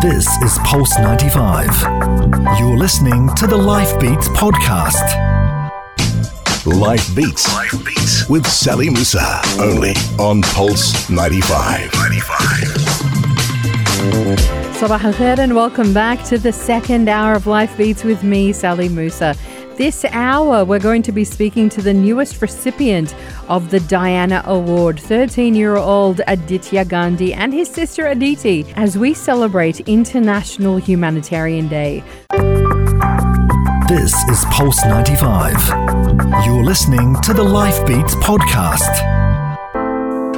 This is Pulse 95. You're listening to the Life Beats podcast. Life Beats. Life Beats with Sally Musa. Only on Pulse 95. 95. Sabah al khair and welcome back to the second hour of Life Beats with me, Sally Musa. This hour, we're going to be speaking to the newest recipient of the Diana Award, 13 year old Aaditya Gandhi and his sister Aditi, as we celebrate International Humanitarian Day. This is Pulse 95. You're listening to the Life Beats podcast.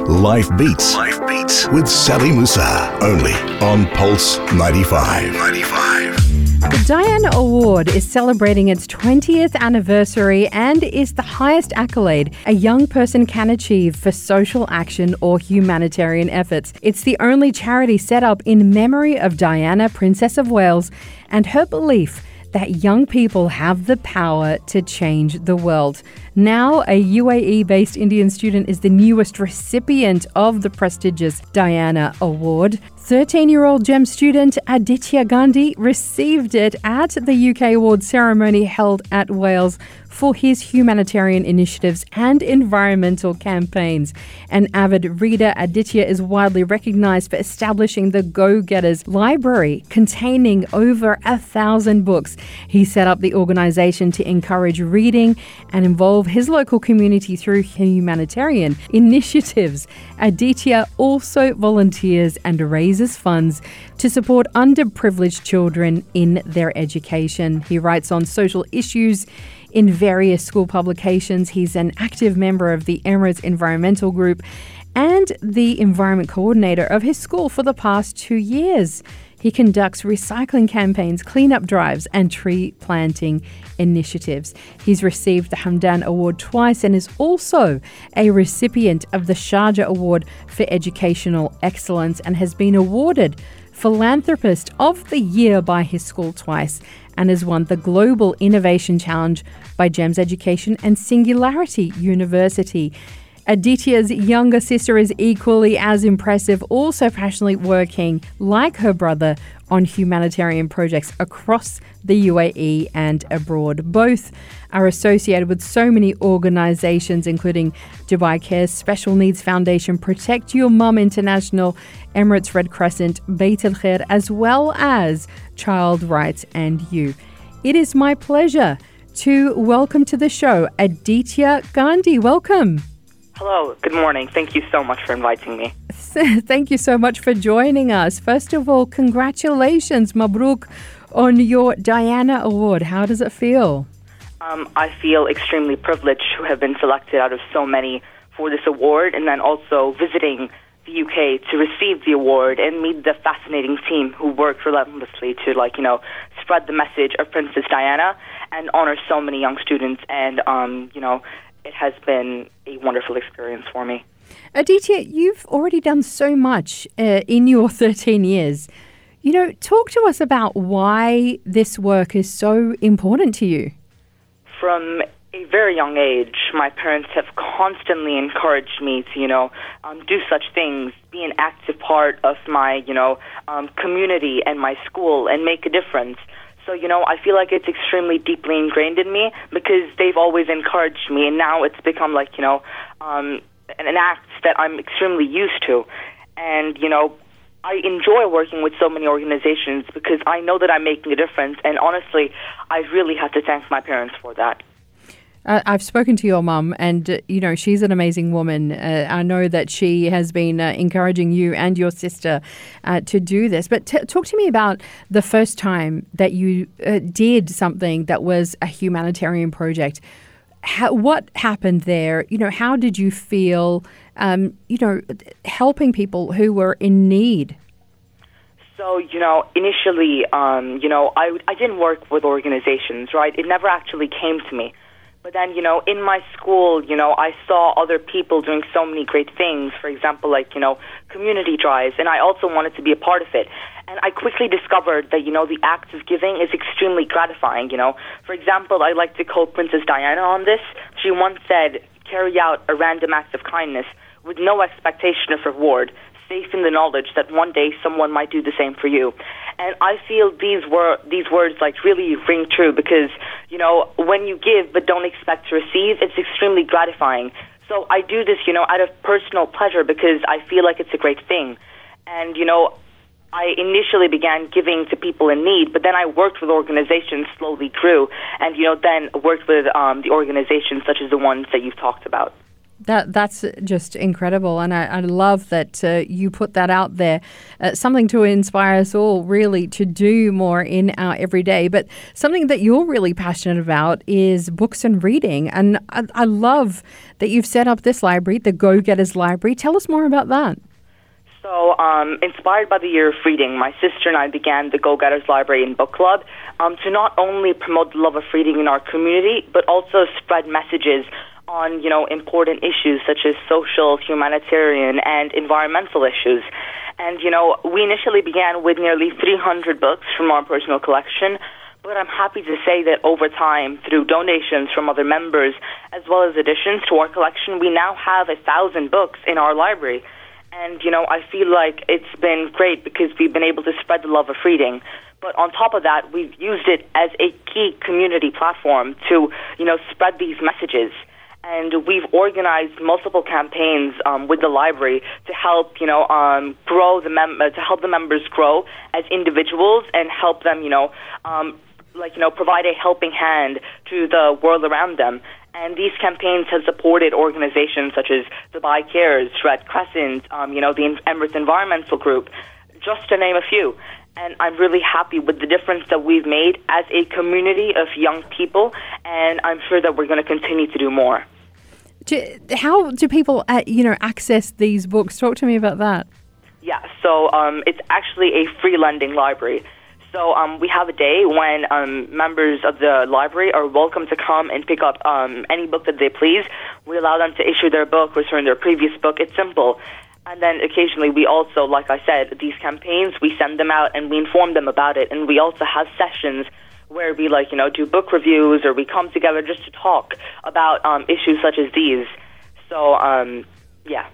Life Beats. Life Beats with Sally Musa. Only on Pulse 95. 95. The Diana Award is celebrating its 20th anniversary and is the highest accolade a young person can achieve for social action or humanitarian efforts. It's the only charity set up in memory of Diana, Princess of Wales, and her belief that young people have the power to change the world. Now, a UAE based Indian student is the newest recipient of the prestigious Diana Award. 13 year old GEM student Aaditya Gandhi received it at the UK award ceremony held at Wales for his humanitarian initiatives and environmental campaigns. An avid reader, Aaditya is widely recognized for establishing the Go Getters Library containing over a thousand books. He set up the organization to encourage reading and involve his local community through humanitarian initiatives. Aaditya also volunteers and raises funds to support underprivileged children in their education. He writes on social issues in various school publications. He's an active member of the Emirates Environmental Group and the environment coordinator of his school for the past two years. He conducts recycling campaigns, cleanup drives, and tree planting initiatives. He's received the Hamdan Award twice and is also a recipient of the Sharjah Award for Educational Excellence and has been awarded Philanthropist of the Year by his school twice and has won the Global Innovation Challenge by GEMS Education and Singularity University. Aaditya's younger sister is equally as impressive, also passionately working, like her brother, on humanitarian projects across the UAE and abroad. Both are associated with so many organizations, including Dubai Cares, Special Needs Foundation, Protect Your Mum International, Emirates Red Crescent, Beit al Khair, as well as Child Rights and You. It is my pleasure to welcome to the show Aaditya Gandhi. Welcome. Hello, good morning. Thank you so much for inviting me. Thank you so much for joining us. First of all, congratulations, Mabruk, on your Diana Award. How does it feel? Um, I feel extremely privileged to have been selected out of so many for this award and then also visiting the UK to receive the award and meet the fascinating team who worked relentlessly to like, you know, spread the message of Princess Diana and honor so many young students and um, you know, it has been a wonderful experience for me. Aaditya, you've already done so much uh, in your 13 years. You know, talk to us about why this work is so important to you. From a very young age, my parents have constantly encouraged me to, you know, um, do such things, be an active part of my, you know, um, community and my school, and make a difference. So, you know, I feel like it's extremely deeply ingrained in me because they've always encouraged me, and now it's become like, you know, um, an, act that I'm extremely used to. And, you know, I enjoy working with so many organizations because I know that I'm making a difference, and honestly, I really have to thank my parents for that. I've spoken to your mum, and uh, you know she's an amazing woman. Uh, I know that she has been uh, encouraging you and your sister uh, to do this. But t- talk to me about the first time that you uh, did something that was a humanitarian project. How, what happened there? You know, how did you feel? Um, you know, helping people who were in need. So, you know, initially, um, you know, I, I didn't work with organizations, right? It never actually came to me. But then, you know, in my school, you know, I saw other people doing so many great things. For example, like, you know, community drives, and I also wanted to be a part of it. And I quickly discovered that, you know, the act of giving is extremely gratifying, you know. For example, I like to quote Princess Diana on this. She once said, carry out a random act of kindness with no expectation of reward. Safe in the knowledge that one day someone might do the same for you. And I feel these were these words like really ring true because you know when you give but don't expect to receive, it's extremely gratifying. So I do this, you know, out of personal pleasure because I feel like it's a great thing. And you know, I initially began giving to people in need, but then I worked with organizations, slowly grew, and you know, then worked with um, the organizations such as the ones that you've talked about. That that's just incredible, and I, I love that uh, you put that out there. Uh, something to inspire us all, really, to do more in our everyday. But something that you're really passionate about is books and reading, and I, I love that you've set up this library, the Go Getters Library. Tell us more about that. So, um, inspired by the year of reading, my sister and I began the Go Getters Library and Book Club um, to not only promote the love of reading in our community, but also spread messages on, you know, important issues such as social, humanitarian, and environmental issues. And, you know, we initially began with nearly 300 books from our personal collection, but I'm happy to say that over time, through donations from other members, as well as additions to our collection, we now have a thousand books in our library. And, you know, I feel like it's been great because we've been able to spread the love of reading. But on top of that, we've used it as a key community platform to, you know, spread these messages. And we've organized multiple campaigns um, with the library to help, you know, um, grow the mem- uh, to help the members grow as individuals and help them, you know, um, like you know, provide a helping hand to the world around them. And these campaigns have supported organizations such as Dubai Cares, Red Crescent, um, you know, the Emirates Environmental Group, just to name a few. And I'm really happy with the difference that we've made as a community of young people, and I'm sure that we're going to continue to do more. Do, how do people, uh, you know, access these books? Talk to me about that. Yeah, so um, it's actually a free lending library. So um, we have a day when um, members of the library are welcome to come and pick up um, any book that they please. We allow them to issue their book, return their previous book. It's simple. And then occasionally we also, like I said, these campaigns, we send them out and we inform them about it. And we also have sessions where we like, you know, do book reviews or we come together just to talk about um, issues such as these. So, um, yeah.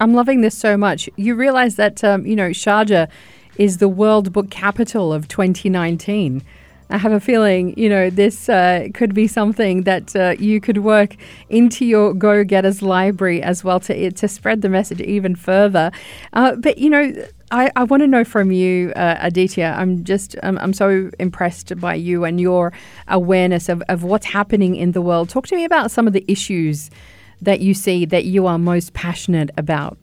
I'm loving this so much. You realize that, um, you know, Sharjah is the World Book Capital of 2019. I have a feeling, you know, this uh, could be something that uh, you could work into your Go Getters library as well to to spread the message even further. Uh, but you know, I, I want to know from you, uh, Aaditya. I'm just I'm, I'm so impressed by you and your awareness of, of what's happening in the world. Talk to me about some of the issues that you see that you are most passionate about.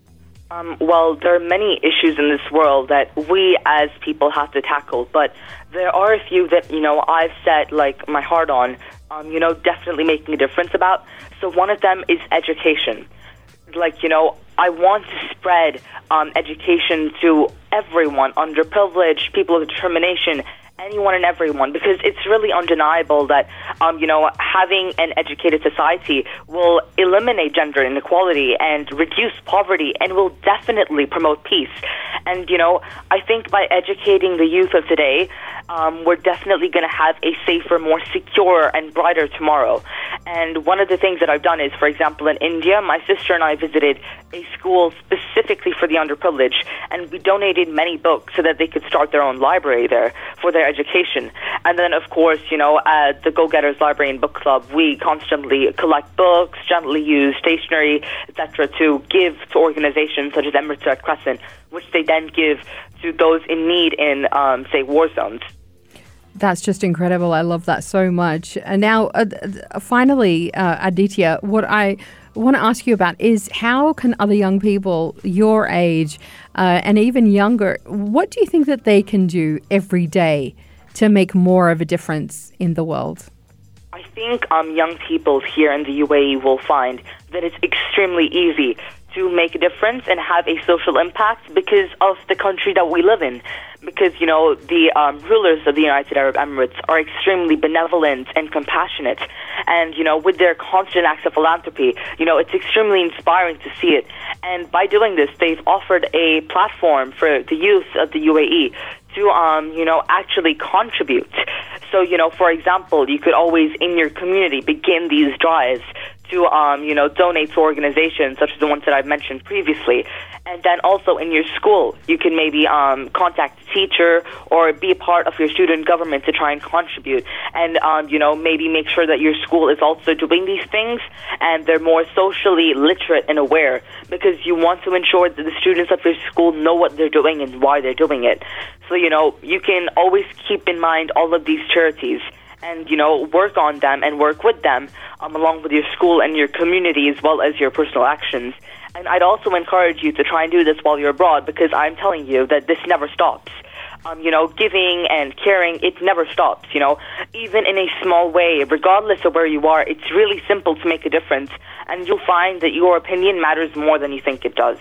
Um, well, there are many issues in this world that we as people have to tackle, but there are a few that, you know, I've set like my heart on, um, you know, definitely making a difference about. So one of them is education. Like, you know, I want to spread um, education to everyone, underprivileged, people of determination, anyone and everyone because it's really undeniable that um, you know having an educated society will eliminate gender inequality and reduce poverty and will definitely promote peace and you know I think by educating the youth of today um, we're definitely going to have a safer, more secure, and brighter tomorrow. And one of the things that I've done is, for example, in India, my sister and I visited a school specifically for the underprivileged, and we donated many books so that they could start their own library there for their education. And then, of course, you know, at the Go Getters Library and Book Club, we constantly collect books, gently use stationery, etc., to give to organizations such as Emirates Red Crescent, which they then give to those in need in, um, say, war zones. That's just incredible. I love that so much. And now, uh, finally, uh, Aaditya, what I want to ask you about is how can other young people your age uh, and even younger, what do you think that they can do every day to make more of a difference in the world? I think um, young people here in the UAE will find that it's extremely easy to make a difference and have a social impact because of the country that we live in. Because, you know, the um, rulers of the United Arab Emirates are extremely benevolent and compassionate. And, you know, with their constant acts of philanthropy, you know, it's extremely inspiring to see it. And by doing this, they've offered a platform for the youth of the UAE to, um, you know, actually contribute. So, you know, for example, you could always in your community begin these drives to, um, you know, donate to organizations such as the ones that I've mentioned previously. And then also in your school, you can maybe um, contact a teacher or be a part of your student government to try and contribute. And, um, you know, maybe make sure that your school is also doing these things and they're more socially literate and aware because you want to ensure that the students of your school know what they're doing and why they're doing it. So, you know, you can always keep in mind all of these charities and, you know, work on them and work with them um, along with your school and your community as well as your personal actions. And I'd also encourage you to try and do this while you're abroad because I'm telling you that this never stops. Um, you know, giving and caring, it never stops, you know. Even in a small way, regardless of where you are, it's really simple to make a difference. And you'll find that your opinion matters more than you think it does.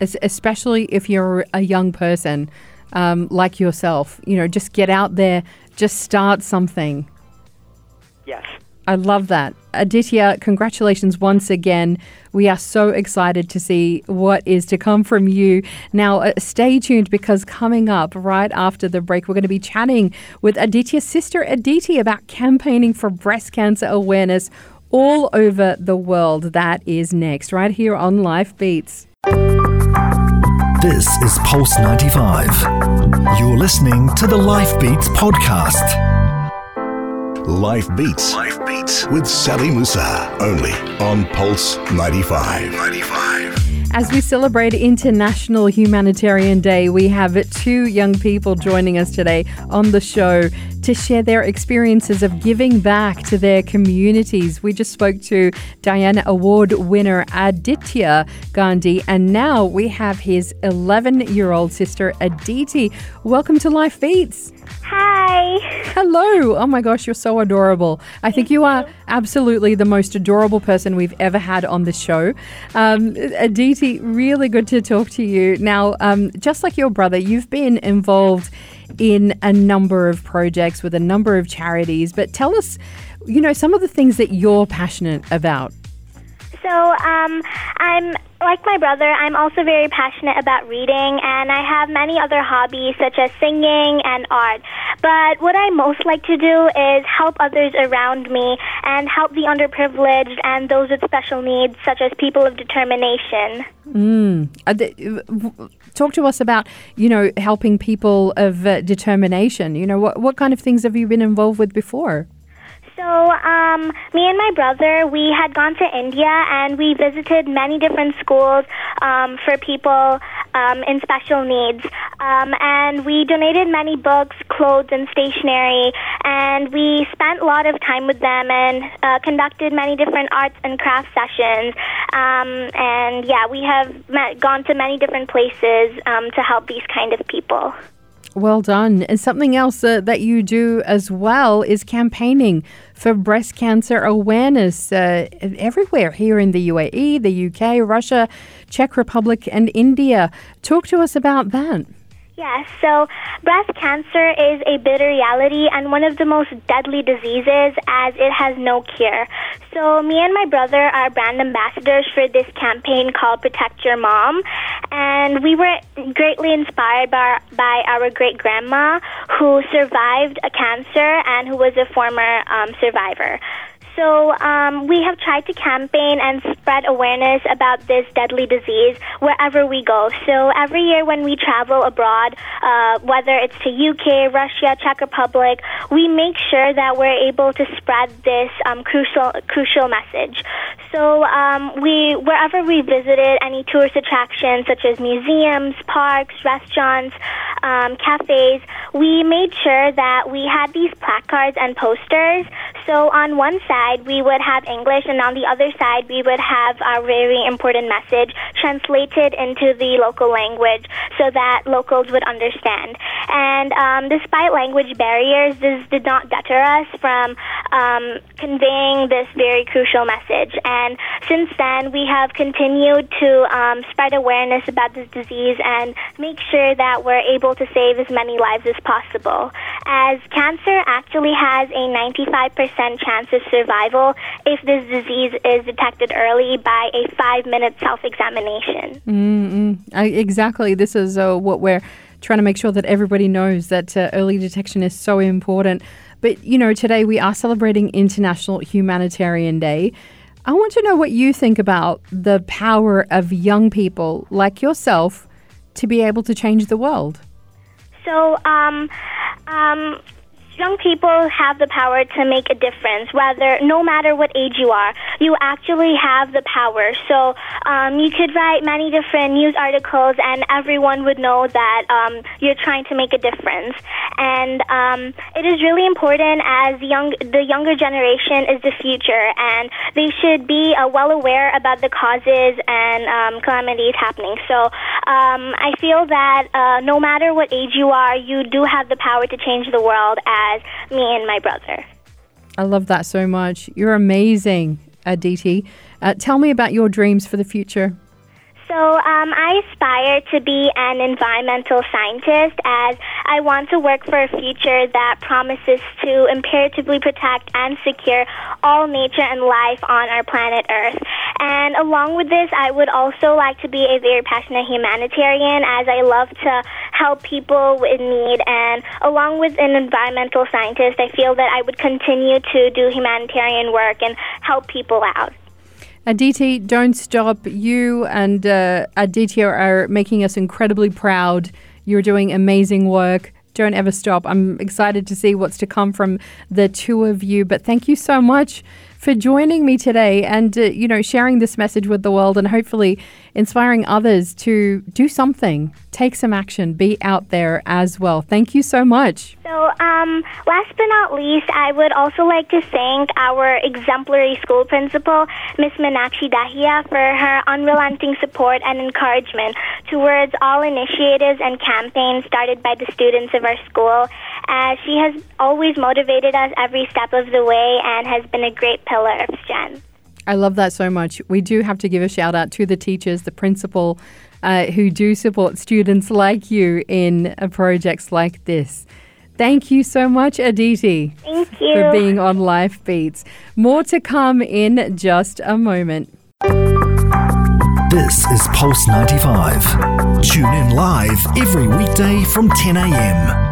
Especially if you're a young person um, like yourself, you know, just get out there, just start something. Yes. I love that. Aaditya, congratulations once again. We are so excited to see what is to come from you. Now, uh, stay tuned because coming up right after the break, we're going to be chatting with Aaditya's sister Aditi about campaigning for breast cancer awareness all over the world. That is next, right here on Life Beats. This is Pulse 95. You're listening to the Life Beats podcast. Life Beats. Life Beats with Sally Musa. Only on Pulse 95. 95. As we celebrate International Humanitarian Day, we have two young people joining us today on the show to share their experiences of giving back to their communities. We just spoke to Diana Award winner Aaditya Gandhi, and now we have his 11 year old sister Aditi. Welcome to Life Beats. Hi. Hello. Oh my gosh, you're so adorable. I think you are absolutely the most adorable person we've ever had on the show. Um, Aditi, really good to talk to you. Now, um, just like your brother, you've been involved in a number of projects with a number of charities, but tell us, you know, some of the things that you're passionate about. So, um, I'm like my brother, I'm also very passionate about reading, and I have many other hobbies such as singing and art. But what I most like to do is help others around me and help the underprivileged and those with special needs, such as people of determination. Mm. Talk to us about, you know, helping people of uh, determination. You know, what, what kind of things have you been involved with before? So, um, me and my brother, we had gone to India and we visited many different schools um, for people um, in special needs. Um, and we donated many books, clothes, and stationery. And we spent a lot of time with them and uh, conducted many different arts and craft sessions. Um, and yeah, we have met, gone to many different places um, to help these kind of people. Well done. And something else uh, that you do as well is campaigning for breast cancer awareness uh, everywhere here in the UAE, the UK, Russia, Czech Republic, and India. Talk to us about that. Yes, so breast cancer is a bitter reality and one of the most deadly diseases as it has no cure. So, me and my brother are brand ambassadors for this campaign called Protect Your Mom. And we were greatly inspired by, by our great grandma who survived a cancer and who was a former um, survivor. So um, we have tried to campaign and spread awareness about this deadly disease wherever we go. So every year when we travel abroad, uh, whether it's to UK, Russia, Czech Republic, we make sure that we're able to spread this um, crucial crucial message. So um, we wherever we visited any tourist attractions such as museums, parks, restaurants, um, cafes, we made sure that we had these placards and posters. So on one side we would have English, and on the other side, we would have a very important message translated into the local language so that locals would understand. And um, despite language barriers, this did not deter us from um, conveying this very crucial message. And since then, we have continued to um, spread awareness about this disease and make sure that we're able to save as many lives as possible. As cancer actually has a 95% chance of survival survival if this disease is detected early by a five minute self examination. Mm-hmm. Exactly. This is uh, what we're trying to make sure that everybody knows that uh, early detection is so important. But, you know, today we are celebrating International Humanitarian Day. I want to know what you think about the power of young people like yourself to be able to change the world. So, um, um, young people have the power to make a difference whether no matter what age you are you actually have the power. So um, you could write many different news articles and everyone would know that um, you're trying to make a difference. And um, it is really important as young the younger generation is the future and they should be uh, well aware about the causes and um, calamities happening. So um, I feel that uh, no matter what age you are you do have the power to change the world as as me and my brother. I love that so much. You're amazing, Aditi. Uh, tell me about your dreams for the future. So um, I aspire to be an environmental scientist as I want to work for a future that promises to imperatively protect and secure all nature and life on our planet Earth. And along with this, I would also like to be a very passionate humanitarian as I love to help people in need. And along with an environmental scientist, I feel that I would continue to do humanitarian work and help people out. Aditi, don't stop. You and uh, Aditi are making us incredibly proud. You're doing amazing work. Don't ever stop. I'm excited to see what's to come from the two of you. But thank you so much for joining me today and, uh, you know, sharing this message with the world and hopefully inspiring others to do something, take some action, be out there as well. Thank you so much. So, um, last but not least, I would also like to thank our exemplary school principal, Miss Meenakshi Dahiya, for her unrelenting support and encouragement towards all initiatives and campaigns started by the students of our school. As she has always motivated us every step of the way and has been a great pillar of strength. I love that so much. We do have to give a shout out to the teachers, the principal, uh, who do support students like you in uh, projects like this. Thank you so much, Aditi. Thank you. For being on Life Beats. More to come in just a moment. This is Pulse 95. Tune in live every weekday from 10 a.m.